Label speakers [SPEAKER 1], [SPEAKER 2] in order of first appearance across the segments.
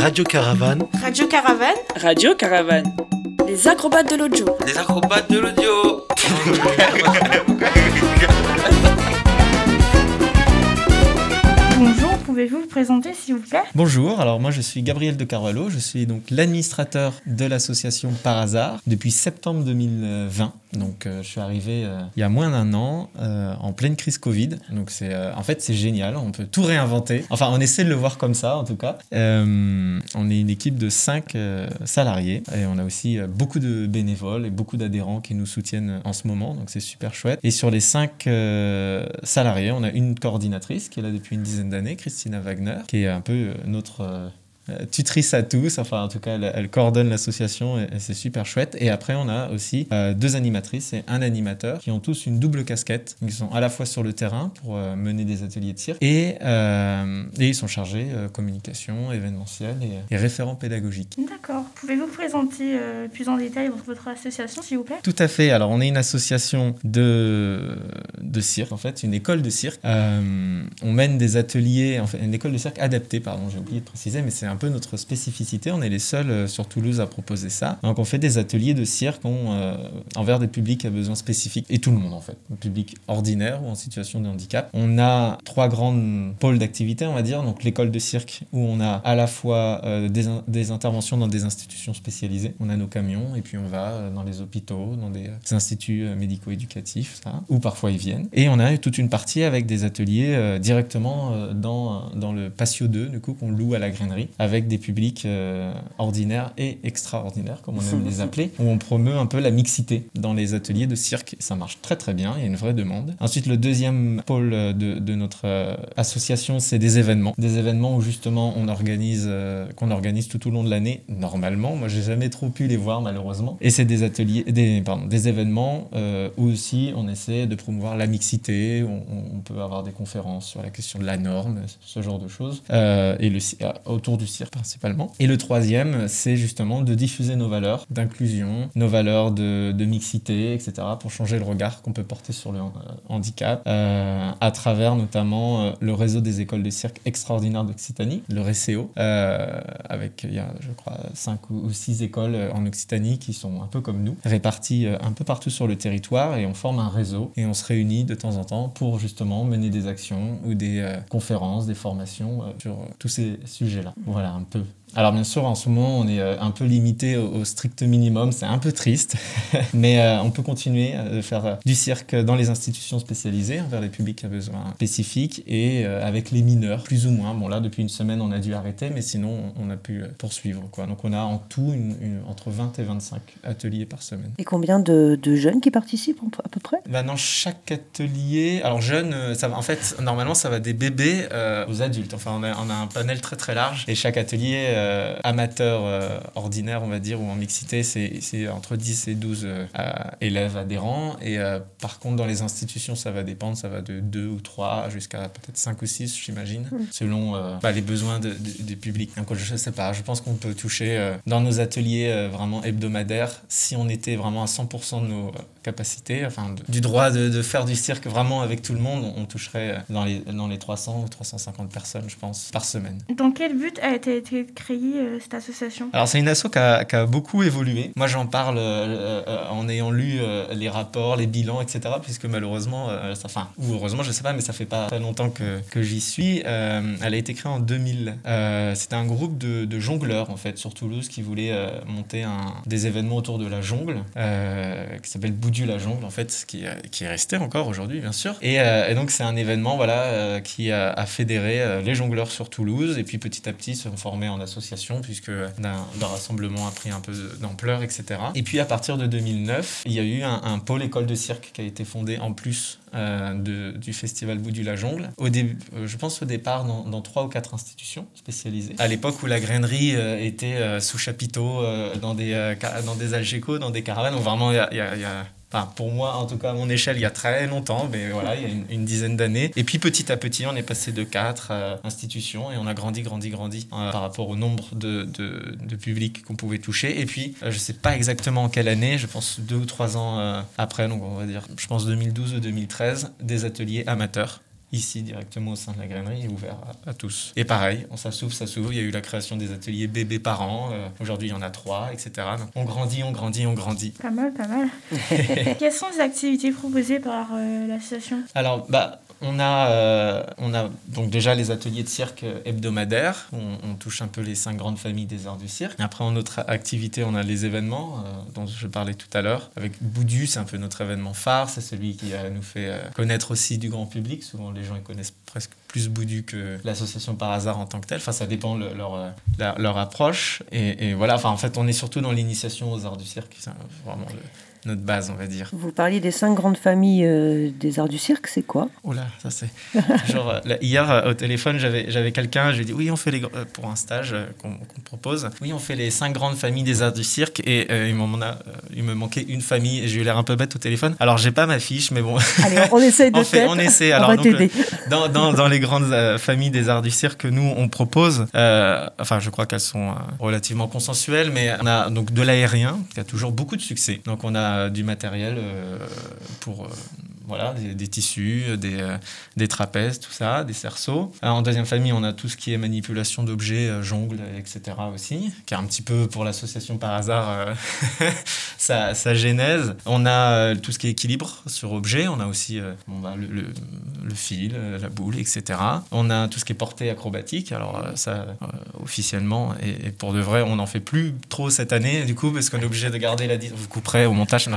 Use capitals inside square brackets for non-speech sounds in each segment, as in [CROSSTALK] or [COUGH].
[SPEAKER 1] Radio Caravane.
[SPEAKER 2] Radio Caravane.
[SPEAKER 3] Radio Caravane.
[SPEAKER 2] Les acrobates de l'audio.
[SPEAKER 1] Les acrobates de l'audio. [LAUGHS]
[SPEAKER 2] pouvez-vous vous présenter s'il vous plaît?
[SPEAKER 4] Bonjour, alors moi je suis Gabriel de Carvalho, je suis donc l'administrateur de l'association Par hasard depuis septembre 2020. Donc euh, je suis arrivé euh, il y a moins d'un an euh, en pleine crise Covid. Donc c'est en fait c'est génial, on peut tout réinventer. Enfin on essaie de le voir comme ça en tout cas. on est une équipe de 5 salariés et on a aussi beaucoup de bénévoles et beaucoup d'adhérents qui nous soutiennent en ce moment. Donc c'est super chouette. Et sur les 5 salariés, on a une coordinatrice qui est là depuis une dizaine d'années, Wagner, qui est un peu notre euh, tutrice à tous. Enfin, en tout cas, elle, coordonne l'association et, c'est super chouette. Et après, on a aussi euh, deux animatrices et un animateur qui ont tous une double casquette. Ils sont à la fois sur le terrain pour euh, mener des ateliers de cirque et, et ils sont chargés communication, événementiel et, et référents pédagogiques.
[SPEAKER 2] D'accord. Pouvez-vous présenter plus en détail votre association, s'il vous plaît?
[SPEAKER 4] Tout à fait. Alors, on est une association de, de cirque, en fait, une école de cirque. on mène des ateliers, en fait, une école de cirque adaptée, pardon, j'ai oublié de préciser, mais c'est un notre spécificité. On est les seuls euh, sur Toulouse à proposer ça. Donc on fait des ateliers de cirque euh, envers des publics à besoins spécifiques et tout le monde en fait, un public ordinaire ou en situation de handicap. On a trois grandes pôles d'activité, on va dire. Donc l'école de cirque où on a à la fois euh, des, interventions dans des institutions spécialisées. On a nos camions et puis on va dans les hôpitaux, dans des, instituts médico-éducatifs, où parfois ils viennent. Et on a toute une partie avec des ateliers directement dans, dans le patio 2, du coup, qu'on loue à la grainerie, avec des publics euh, ordinaires et extraordinaires, comme on aime les [LAUGHS] appeler, où on promeut un peu la mixité dans les ateliers de cirque. Ça marche très très bien, il y a une vraie demande. Ensuite, le deuxième pôle de, de notre euh, association, c'est des événements. Des événements où justement on organise, euh, qu'on organise tout au long de l'année, normalement. Moi, j'ai jamais trop pu les voir, malheureusement. Et c'est des ateliers, des, pardon, des événements où aussi on essaie de promouvoir la mixité, on, on, peut avoir des conférences sur la question de la norme, ce genre de choses. et le, autour du cirque principalement. Et le troisième, c'est justement de diffuser nos valeurs d'inclusion, nos valeurs de, mixité, etc., pour changer le regard qu'on peut porter sur le euh, handicap, euh, à travers notamment euh, le réseau des écoles de cirque extraordinaires d'Occitanie, le RECEO, avec, il y a, je crois, cinq ou six écoles en Occitanie qui sont un peu comme nous, réparties un peu partout sur le territoire, et on forme un réseau, et on se réunit de temps en temps pour justement mener des actions ou des conférences, des formations sur tous ces sujets-là. Voilà un peu alors bien sûr, en ce moment, on est euh, un peu limité au, strict minimum, c'est un peu triste, [LAUGHS] mais euh, on peut continuer euh, faire du cirque dans les institutions spécialisées envers les publics à besoins spécifiques et avec les mineurs, plus ou moins. Bon là, depuis une semaine, on a dû arrêter, mais sinon, on a pu poursuivre. Quoi. Donc on a en tout une, entre 20 et 25 ateliers par semaine.
[SPEAKER 5] Et combien de, jeunes qui participent à peu près?
[SPEAKER 4] Bah, Dans chaque atelier, alors jeunes, ça va, en fait, normalement, ça va des bébés aux adultes. Enfin, on a, on a un panel très très large et chaque atelier euh, amateur euh, ordinaire, on va dire, ou en mixité, c'est entre 10 et 12 euh, élèves adhérents. Et par contre, dans les institutions, ça va dépendre, ça va de 2 ou 3 jusqu'à peut-être 5 ou 6, j'imagine, mm. selon bah, les besoins du public. Donc, je ne sais pas, je pense qu'on peut toucher dans nos ateliers vraiment hebdomadaires, si on était vraiment à 100% de nos capacités, enfin, du droit de, faire du cirque vraiment avec tout le monde, on, toucherait dans les, dans les 300 ou 350 personnes, je pense, par semaine.
[SPEAKER 2] Dans quel but a été créé euh, cette association
[SPEAKER 4] Alors, c'est une asso qui a, beaucoup évolué. Moi, j'en parle euh, euh, en ayant lu les rapports, les bilans, etc. Puisque malheureusement, enfin, ou heureusement, je sais pas, mais ça fait pas très longtemps que, j'y suis. elle a été créée en 2000. C'était un groupe de, jongleurs, en fait, sur Toulouse, qui voulait monter des événements autour de la jungle, qui s'appelle Boudu la jungle, en fait, qui, qui est resté encore aujourd'hui, bien sûr. Et, donc, c'est un événement, voilà, qui a, fédéré les jongleurs sur Toulouse. Et puis, petit à petit, se formés en association puisque le rassemblement a pris un peu d'ampleur, etc. Et puis à partir de 2009, il y a eu un, pôle école de cirque qui a été fondé en plus euh, du festival Bout du la Jungle. Au début, euh, je pense au départ dans, trois ou quatre institutions spécialisées. À l'époque où la grainerie euh, était sous chapiteau, dans des, dans des dans des caravanes, vraiment il y a Enfin, pour moi, en tout cas, à mon échelle, il y a très longtemps, mais voilà, il y a une, dizaine d'années. Et puis petit à petit, on est passé de quatre euh, institutions et on a grandi, grandi, grandi euh, par rapport au nombre de, de, de publics qu'on pouvait toucher. Et puis, euh, je sais pas exactement en quelle année, je pense deux ou trois ans après, donc on va dire, je pense 2012 ou 2013, des ateliers amateurs ici directement au sein de la grainerie est ouvert à, à tous. Et pareil, on ça s'ouvre, ça s'ouvre. Il y a eu la création des ateliers bébés parents. Euh, Aujourd'hui, il y en a trois, etc. Donc, on grandit, on grandit, on grandit.
[SPEAKER 2] Pas mal, pas mal. [LAUGHS] Quelles sont les activités proposées par euh, l'association?
[SPEAKER 4] Alors, bah, on a, euh, on a donc déjà les ateliers de cirque hebdomadaires. On, on touche un peu les cinq grandes familles des arts du cirque. Après, en autre activité, on a les événements euh, dont je parlais tout à l'heure. Avec Boudu, c'est un peu notre événement phare. C'est celui qui euh, nous fait connaître aussi du grand public. Souvent, les gens ils connaissent presque plus Boudu que l'association par hasard en tant que telle. Enfin, ça dépend le- leur, leur approche. Et, et voilà, enfin, en fait, on est surtout dans l'initiation aux arts du cirque. C'est vraiment notre base, on va dire.
[SPEAKER 5] Vous parliez des cinq grandes familles euh, des arts du cirque, c'est quoi?
[SPEAKER 4] Oh là, ça c'est. [LAUGHS] Genre, euh, là, hier euh, au téléphone, j'avais j'avais quelqu'un, je lui ai dit oui, on fait les. euh, pour un stage qu'on propose, oui, on fait les cinq grandes familles des arts du cirque et il, m'en a, il me manquait une famille et j'ai eu l'air un peu bête au téléphone. Alors, j'ai pas ma fiche, mais bon, [LAUGHS]
[SPEAKER 5] Allez, on essaye [LAUGHS] de
[SPEAKER 4] on, fait, on essaie.
[SPEAKER 5] On
[SPEAKER 4] Alors,
[SPEAKER 5] va
[SPEAKER 4] donc, le-
[SPEAKER 5] t'aider.
[SPEAKER 4] dans, dans, dans les grandes familles des arts du cirque que nous on propose, enfin je crois qu'elles sont relativement consensuelles, mais on a donc de l'aérien qui a toujours beaucoup de succès. Donc on a du matériel euh, pour euh, voilà des, tissus, des, euh, des trapèzes, tout ça, des cerceaux. Euh, en deuxième famille, on a tout ce qui est manipulation d'objets, euh, jongle, etc. aussi, qui est un petit peu pour l'association par hasard euh, [LAUGHS] sa, sa genèse. On a euh, tout ce qui est équilibre sur objet. On a aussi euh, bah, le, le- fil, euh, la boule, etc. On a tout ce qui est portée acrobatique. Alors euh, ça, euh, officiellement, et, pour de vrai, on n'en fait plus trop cette année, du coup, parce qu'on est obligé de garder la distance. Vous couperez au montage. Non,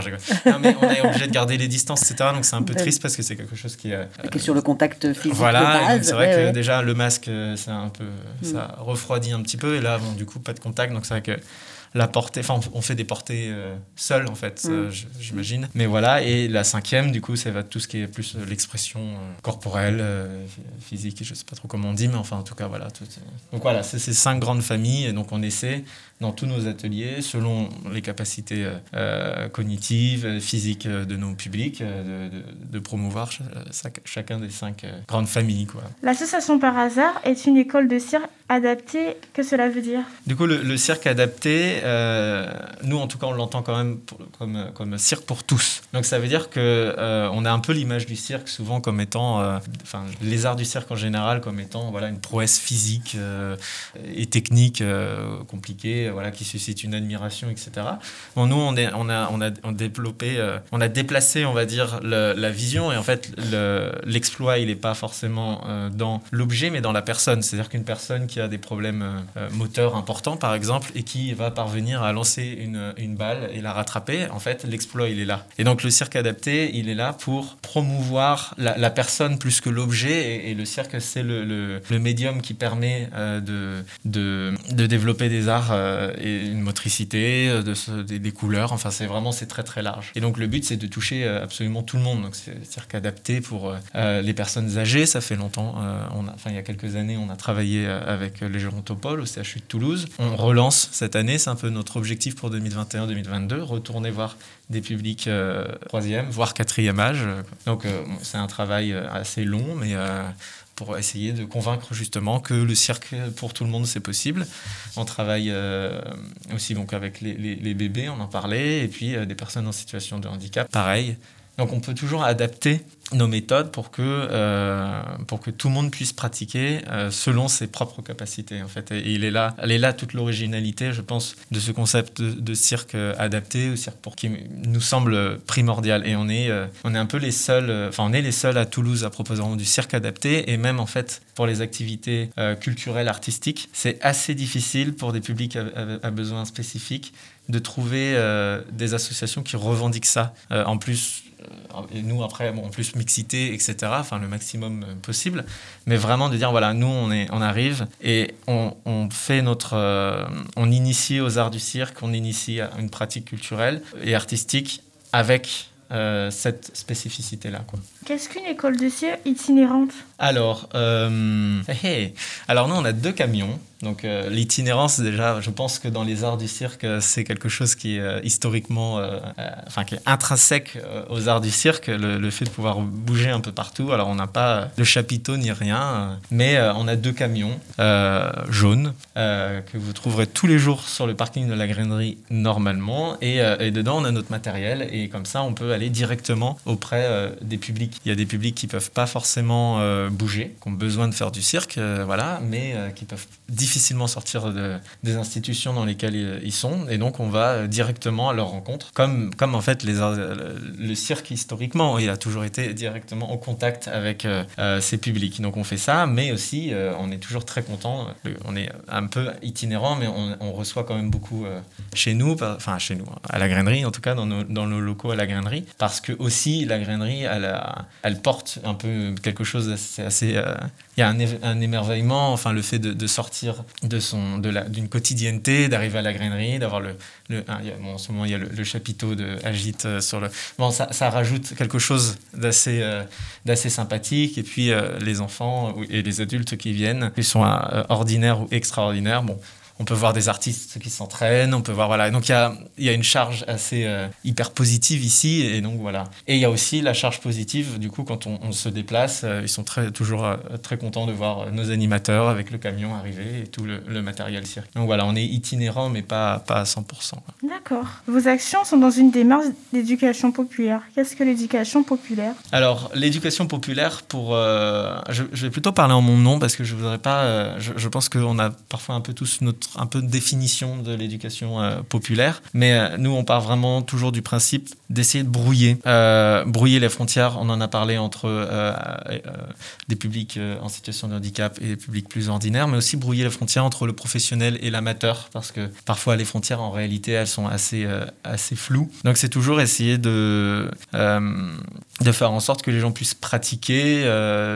[SPEAKER 4] mais on est obligé de garder les distances, etc. Donc c'est un peu
[SPEAKER 5] Ouais.
[SPEAKER 4] triste parce que c'est quelque chose qui est... euh,
[SPEAKER 5] Qui est sur le contact physique
[SPEAKER 4] voilà, c'est vrai
[SPEAKER 5] ouais,
[SPEAKER 4] que
[SPEAKER 5] ouais.
[SPEAKER 4] déjà le masque, euh, c'est un peu,
[SPEAKER 5] Mm.
[SPEAKER 4] ça refroidit un petit peu, et là, bon, du coup, pas de contact, donc c'est vrai que la portée, enfin, on- fait des portées euh, seules en fait,
[SPEAKER 5] Mm.
[SPEAKER 4] euh, j'imagine. Mais voilà, et la cinquième, du coup, ça va tout ce qui est plus euh, l'expression euh, corporelle, euh, phy- physique, je sais pas trop comment on dit, mais enfin, en tout cas, voilà. tout- donc voilà, c'est ces cinq grandes familles, et donc on essaie dans tous nos ateliers, selon les capacités euh, euh, cognitives, physiques euh, de nos publics, de, de- de promouvoir ch- chac- chacun des cinq euh, grandes familles.
[SPEAKER 2] L'association par hasard est une école de cirque adaptée. Que cela veut dire?
[SPEAKER 4] Du coup, le, le cirque adapté, euh, nous en tout cas, on l'entend quand même pour- comme, comme cirque pour tous. Donc ça veut dire que on a un peu l'image du cirque souvent comme étant, enfin les arts du cirque en général comme étant voilà une prouesse physique et technique compliquée, voilà qui suscite une admiration, etc. Nous on, a on a développé, euh, on a déplacé, on va dire la vision et en fait le- l'exploit il n'est pas forcément euh, dans l'objet mais dans la personne. C'est-à-dire qu'une personne qui a des problèmes euh, moteurs importants par exemple et qui va parvenir à lancer une, une balle et la rattraper, en fait l'exploit il est là. Et donc le cirque adapté il est là pour promouvoir la, personne plus que l'objet et, le cirque c'est le, le- le médium qui permet de, de, de développer des arts euh, et une motricité, euh, des, couleurs, enfin c'est vraiment c'est très très large. Et donc le but c'est de toucher euh, absolument tout le monde, donc c'est le cirque adapté pour les personnes âgées, ça fait longtemps, enfin il y a quelques années on a travaillé avec les Gérontopoles au CHU de Toulouse, on relance cette année, c'est un peu notre objectif pour 2021-2022, retourner voir des publics troisième, voire quatrième âge. Donc c'est un travail assez long, mais pour essayer de convaincre justement que le cirque pour tout le monde c'est possible. On travaille euh, aussi donc avec les, les- bébés, on en parlait, et puis euh, des personnes en situation de handicap, pareil. Donc on peut toujours adapter nos méthodes pour que, euh, pour que tout le monde puisse pratiquer euh, selon ses propres capacités en fait. Et il est là, elle est là toute l'originalité, je pense, de ce concept de, cirque euh, adapté, ou cirque pour qui nous semble primordial. Et on est, on est un peu les seuls, enfin on est les seuls à Toulouse à proposer du cirque adapté, et même en fait pour les activités culturelles, artistiques, c'est assez difficile pour des publics à, à- besoins spécifiques de trouver des associations qui revendiquent ça. En plus, et nous après, bon, en plus mixité, etc. Enfin, le maximum euh, possible. Mais vraiment de dire voilà, nous on est, on arrive et on, on fait notre, euh, on initie aux arts du cirque, on initie à une pratique culturelle et artistique avec euh, cette spécificité là, quoi.
[SPEAKER 2] Qu'est-ce qu'une école de cirque itinérante?
[SPEAKER 4] Alors, euh, [LAUGHS] hé. alors nous on a deux camions. Donc euh, l'itinérance, déjà, je pense que dans les arts du cirque, euh, c'est quelque chose qui est euh, historiquement, enfin qui est intrinsèque aux arts du cirque, le, fait de pouvoir bouger un peu partout. Alors on n'a pas de chapiteau ni rien, mais on a deux camions jaunes que vous trouverez tous les jours sur le parking de la grainerie normalement. Et, et dedans, on a notre matériel et comme ça, on peut aller directement auprès des publics. Il y a des publics qui peuvent pas forcément bouger, qui ont besoin de faire du cirque, voilà, mais qui peuvent difficilement sortir de, des institutions dans lesquelles ils, sont. Et donc, on va euh, directement à leur rencontre, comme, comme en fait les, arts- le, cirque historiquement, il a toujours été directement en contact avec euh, euh, ses publics. Donc, on fait ça, mais aussi, euh, on est toujours très content. On est un peu itinérant, mais on, on reçoit quand même beaucoup euh, chez nous, enfin chez nous, à la grainerie, en tout cas dans nos, dans nos locaux à la grainerie, parce que aussi la grainerie, elle, elle porte un peu quelque chose d'assez assez. euh, il y a un, émerveillement, enfin le fait de sortir de son, de la, d'une quotidienneté, d'arriver à la grainerie, d'avoir le, le bon, en ce moment il y a le, chapiteau de Agite euh, sur le. Bon, ça, ça rajoute quelque chose d'assez, euh, d'assez sympathique. Et puis euh, les enfants et les adultes qui viennent, ils sont ordinaires ou extraordinaires. Bon, on peut voir des artistes qui s'entraînent, on peut voir voilà. Donc il y a, il y a une charge assez euh, hyper positive ici et donc voilà. Et il y a aussi la charge positive du coup quand on, on se déplace, euh, ils sont très toujours euh, très contents de voir nos animateurs avec le camion arriver et tout le, le matériel cirque. Donc voilà, on est itinérant mais pas pas à 100%. quoi.
[SPEAKER 2] D'accord. Vos actions sont dans une démarche d'éducation populaire. Qu'est-ce que l'éducation populaire?
[SPEAKER 4] Alors, l'éducation populaire, pour, je, je vais plutôt parler en mon nom parce que je voudrais pas. je, je pense qu'on a parfois un peu tous notre un peu de définition de l'éducation euh, populaire, mais euh, nous on part vraiment toujours du principe d'essayer de brouiller, euh, brouiller les frontières. On en a parlé entre des publics en situation de handicap et des publics plus ordinaires, mais aussi brouiller les frontières entre le professionnel et l'amateur parce que parfois les frontières en réalité elles sont assez assez floues. Donc c'est toujours essayer de de faire en sorte que les gens puissent pratiquer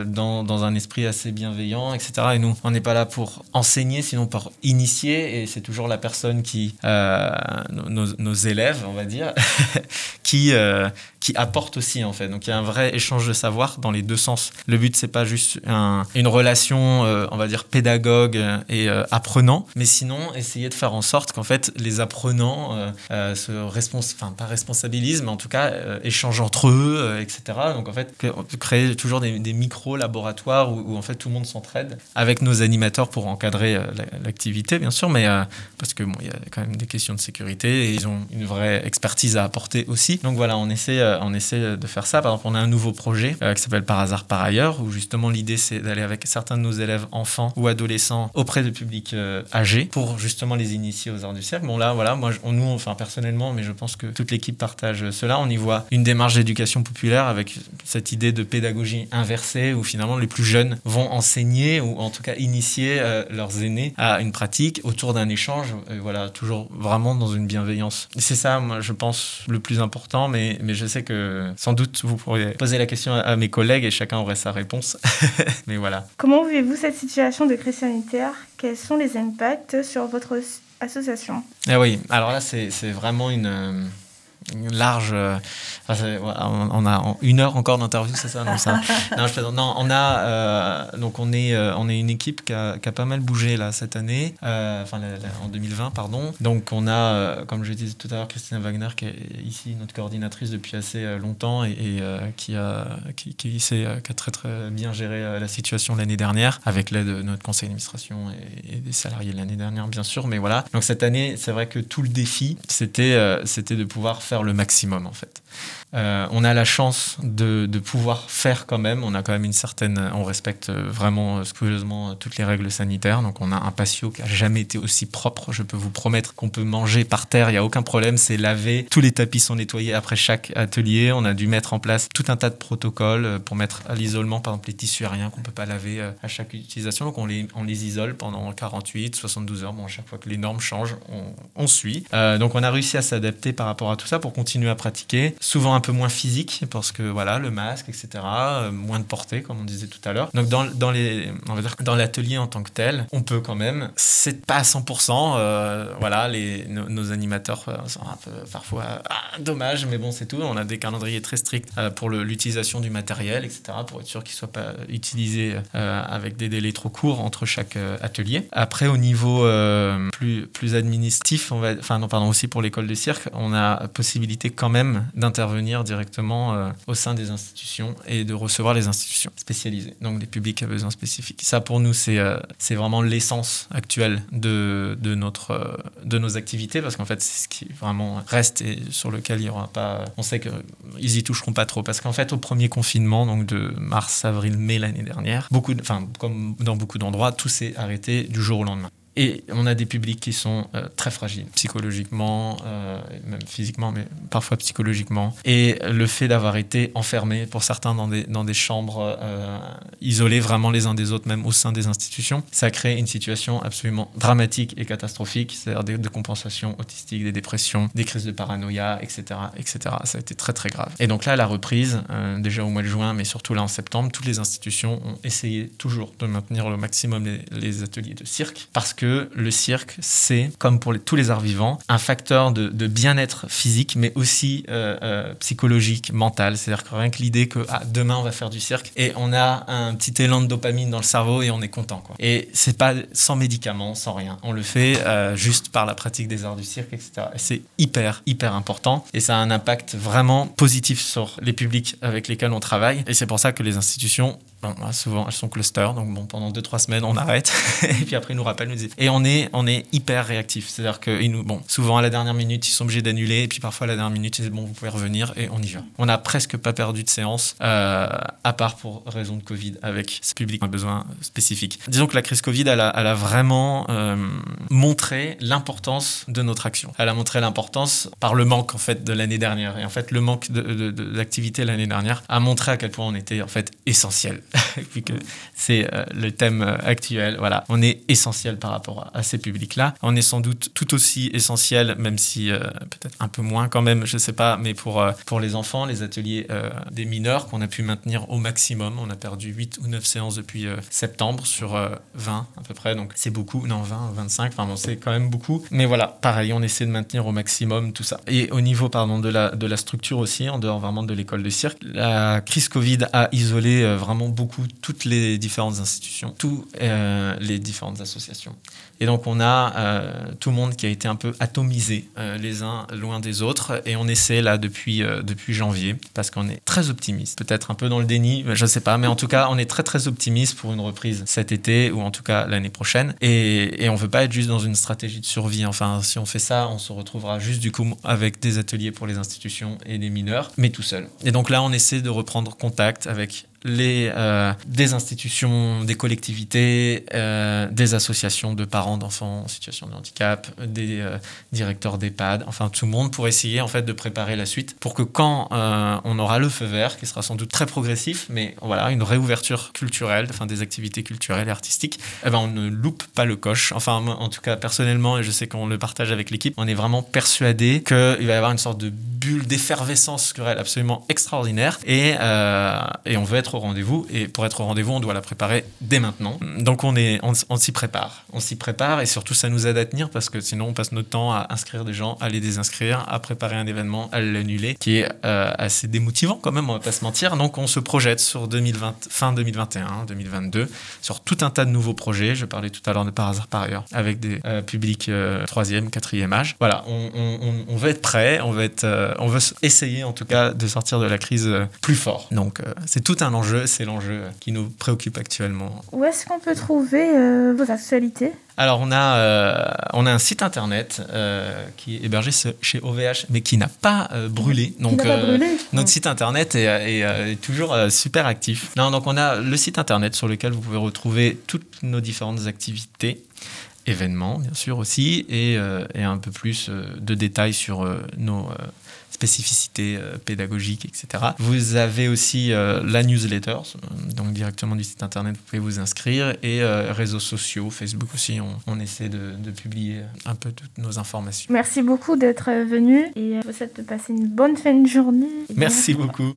[SPEAKER 4] dans, dans un esprit assez bienveillant, etc. Et nous, on n'est pas là pour enseigner, sinon pour initier. Et c'est toujours la personne qui, euh, nos, élèves, on va dire, [LAUGHS] qui, euh, qui apporte aussi en fait. Donc il y a un vrai échange de savoir dans les deux sens. Le but c'est pas juste un- une relation, euh, on va dire pédagogue et apprenant, mais sinon essayer de faire en sorte qu'en fait les apprenants se respons enfin pas responsabilisent, mais en tout cas échangent entre eux, etc. Donc en fait créer toujours des, des micro laboratoires où, en fait tout le monde s'entraide avec nos animateurs pour encadrer la- l'activité bien sûr, mais euh, parce que bon il y a quand même des questions de sécurité et ils ont une vraie expertise à apporter aussi. Donc voilà, on essaie, euh, on essaie de faire ça. Par exemple, on a un nouveau projet euh, qui s'appelle Par hasard par ailleurs, où justement l'idée c'est d'aller avec certains de nos élèves enfants ou adolescents auprès de publics euh, âgés pour justement les initier aux arts du cirque. Bon là, voilà, moi, nous, enfin personnellement, mais je pense que toute l'équipe partage cela. On y voit une démarche d'éducation populaire avec cette idée de pédagogie inversée où finalement les plus jeunes vont enseigner ou en tout cas initier euh, leurs aînés à une pratique autour d'un échange. Et voilà, toujours vraiment dans une bienveillance. C'est ça, moi, je pense, le plus important, mais, mais je sais que sans doute vous pourriez poser la question à, à mes collègues et chacun aurait sa réponse. [LAUGHS] mais voilà.
[SPEAKER 2] Comment vivez-vous cette situation de crise sanitaire? Quels sont les impacts sur votre association?
[SPEAKER 4] Eh oui, alors là, c'est vraiment une, euh, une large. euh, on, a une heure encore d'interview, c'est ça Non, ça. [LAUGHS] non, je plaisante. Non, on a euh, donc on est euh, on est une équipe qui a, qui a pas mal bougé là cette année, enfin la- la- en 2020 pardon. Donc on a, comme je disais tout à l'heure, Christina Wagner qui est ici notre coordinatrice depuis assez longtemps et, et, qui a qui, euh, qui a très très bien géré la situation l'année dernière avec l'aide de notre conseil d'administration et, et des salariés de l'année dernière bien sûr. Mais voilà. Donc cette année, c'est vrai que tout le défi, c'était c'était de pouvoir faire le maximum en fait. Euh, on a la chance de, pouvoir faire quand même. On a quand même une certaine. On respecte euh, vraiment euh, scrupuleusement toutes les règles sanitaires. Donc on a un patio qui a jamais été aussi propre. Je peux vous promettre qu'on peut manger par terre. Il y a aucun problème. C'est lavé. Tous les tapis sont nettoyés après chaque atelier. On a dû mettre en place tout un tas de protocoles pour mettre à l'isolement, par exemple les tissus aériens qu'on peut pas laver à chaque utilisation. Donc on les, on les isole pendant 48, 72 heures. Bon, chaque fois que les normes changent, on, suit. Donc on a réussi à s'adapter par rapport à tout ça pour continuer à pratiquer. Souvent un peu moins physique parce que voilà, le masque, etc. euh, moins de portée, comme on disait tout à l'heure. Donc dans, dans les, on va dire, dans l'atelier en tant que tel, on peut quand même. C'est pas à 100%. euh, voilà, les, nos, animateurs euh, sont un peu parfois ah, dommage, mais bon, c'est tout. On a des calendriers très stricts pour l'utilisation du matériel, etc. Pour être sûr qu'il soit pas utilisé avec des délais trop courts entre chaque atelier. Après, au niveau plus plus administratif, on va, enfin non, pardon, aussi pour l'école de cirque, on a possibilité quand même d'intervenir directement euh, au sein des institutions et de recevoir les institutions spécialisées, donc des publics à besoins spécifiques. Ça, pour nous, c'est euh, vraiment l'essence actuelle de, de, notre, euh, de nos activités, parce qu'en fait, c'est ce qui vraiment reste et sur lequel il y aura pas. On sait qu'ils y toucheront pas trop, parce qu'en fait, au premier confinement, donc de mars, avril, mai l'année dernière, beaucoup, comme dans beaucoup d'endroits, tout s'est arrêté du jour au lendemain. Et on a des publics qui sont euh, très fragiles, psychologiquement, euh, même physiquement, mais parfois psychologiquement. Et le fait d'avoir été enfermés, pour certains, dans des, dans des chambres euh, isolées vraiment les uns des autres, même au sein des institutions, ça crée une situation absolument dramatique et catastrophique, c'est-à-dire des décompensations autistiques, des dépressions, des crises de paranoïa, etc., etc. Ça a été très très grave. Et donc là, à la reprise, déjà au mois de juin, mais surtout là en septembre, toutes les institutions ont essayé toujours de maintenir le maximum les ateliers de cirque, parce que le cirque, c'est, comme pour tous les arts vivants, un facteur de, de bien-être physique, mais aussi euh, euh, psychologique, mental. C'est-à-dire que rien que l'idée que ah, demain on va faire du cirque et on a un petit élan de dopamine dans le cerveau et on est content. Quoi. Et c'est pas sans médicaments, sans rien. On le fait euh, juste par la pratique des arts du cirque, etc. Et c'est hyper, hyper important. Et ça a un impact vraiment positif sur les publics avec lesquels on travaille. Et c'est pour ça que les institutions Bon, bah, souvent, elles sont cluster, donc bon, pendant 2-3 semaines, on arrête, [LAUGHS] et puis après, ils nous rappellent, nous disent. Et on est, on est hyper réactif, c'est-à-dire que ils nous, bon, souvent à la dernière minute, ils sont obligés d'annuler, et puis parfois à la dernière minute, ils disent bon, vous pouvez revenir, et on y va. On n'a presque pas perdu de séance, euh, à part pour raison de Covid, avec ce public qui a besoin spécifique. Disons que la crise Covid, elle a, vraiment euh, montré l'importance de notre action. Elle a montré l'importance par le manque, en fait, de l'année dernière. Et en fait, le manque de- de- de- d'activité l'année dernière a montré à quel point on était, en fait, essentiel. [LAUGHS] Vu que c'est euh, le thème euh, actuel. Voilà, on est essentiel par rapport à, ces publics-là. On est sans doute tout aussi essentiel, même si euh, peut-être un peu moins quand même, je sais pas, mais pour, pour les enfants, les ateliers des mineurs qu'on a pu maintenir au maximum. On a perdu 8 ou 9 séances depuis septembre sur euh, 20 à peu près, donc c'est beaucoup. Non, 20, 25, enfin bon, c'est quand même beaucoup. Mais voilà, pareil, on essaie de maintenir au maximum tout ça. Et au niveau, pardon, de la, de la structure aussi, en dehors vraiment de l'école de cirque, la crise Covid a isolé vraiment beaucoup toutes les différentes institutions, toutes les différentes associations. Et donc on a euh, tout le monde qui a été un peu atomisé euh, les uns loin des autres et on essaie là depuis, euh, depuis janvier parce qu'on est très optimiste, peut-être un peu dans le déni, je sais pas, mais en tout cas on est très très optimiste pour une reprise cet été ou en tout cas l'année prochaine et, et on veut pas être juste dans une stratégie de survie. Enfin si on fait ça, on se retrouvera juste du coup avec des ateliers pour les institutions et des mineurs, mais tout seul. Et donc là on essaie de reprendre contact avec les, euh, des institutions, des collectivités, euh, des associations de parents d'enfants en situation de handicap, des euh, directeurs d'EHPAD, enfin tout le monde pour essayer en fait de préparer la suite pour que quand on aura le feu vert, qui sera sans doute très progressif, mais voilà une réouverture culturelle, enfin des activités culturelles et artistiques, eh ben on ne loupe pas le coche. Enfin moi, en tout cas personnellement et je sais qu'on le partage avec l'équipe, on est vraiment persuadé qu'il va y avoir une sorte de bulle d'effervescence culturelle absolument extraordinaire et, et on veut être au rendez-vous. Et pour être au rendez-vous, on doit la préparer dès maintenant. Donc on, est, on, s'y prépare. On s'y prépare et surtout ça nous aide à tenir parce que sinon on passe notre temps à inscrire des gens, à les désinscrire, à préparer un événement, à l'annuler, qui est euh, assez démotivant quand même, on va pas se mentir. Donc on se projette sur 2020, fin 2021, 2022, sur tout un tas de nouveaux projets. Je parlais tout à l'heure de Par hasard par ailleurs, avec des euh, publics euh, troisième, quatrième âge. Voilà, on, on, veut être prêt, on veut, être, euh, on veut essayer en tout cas de sortir de la crise plus fort. Donc c'est tout un enjeu, c'est l'enjeu qui nous préoccupe actuellement.
[SPEAKER 2] Où est-ce qu'on peut trouver euh, vos actualités?
[SPEAKER 4] Alors on a, euh, on a un site internet euh, qui est hébergé chez OVH, mais qui n'a pas euh, brûlé. Donc
[SPEAKER 2] pas brûlé
[SPEAKER 4] notre site internet est, est, est toujours super actif. Non, donc on a le site internet sur lequel vous pouvez retrouver toutes nos différentes activités, événements bien sûr aussi, et, et un peu plus de détails sur nos spécificités euh, pédagogiques, etc. Vous avez aussi euh, la newsletter, euh, donc directement du site internet, vous pouvez vous inscrire, et euh, réseaux sociaux, Facebook aussi, on, on essaie de, de publier un peu toutes nos informations.
[SPEAKER 2] Merci beaucoup d'être venu et je vous souhaite de passer une bonne fin de journée.
[SPEAKER 4] Merci beaucoup.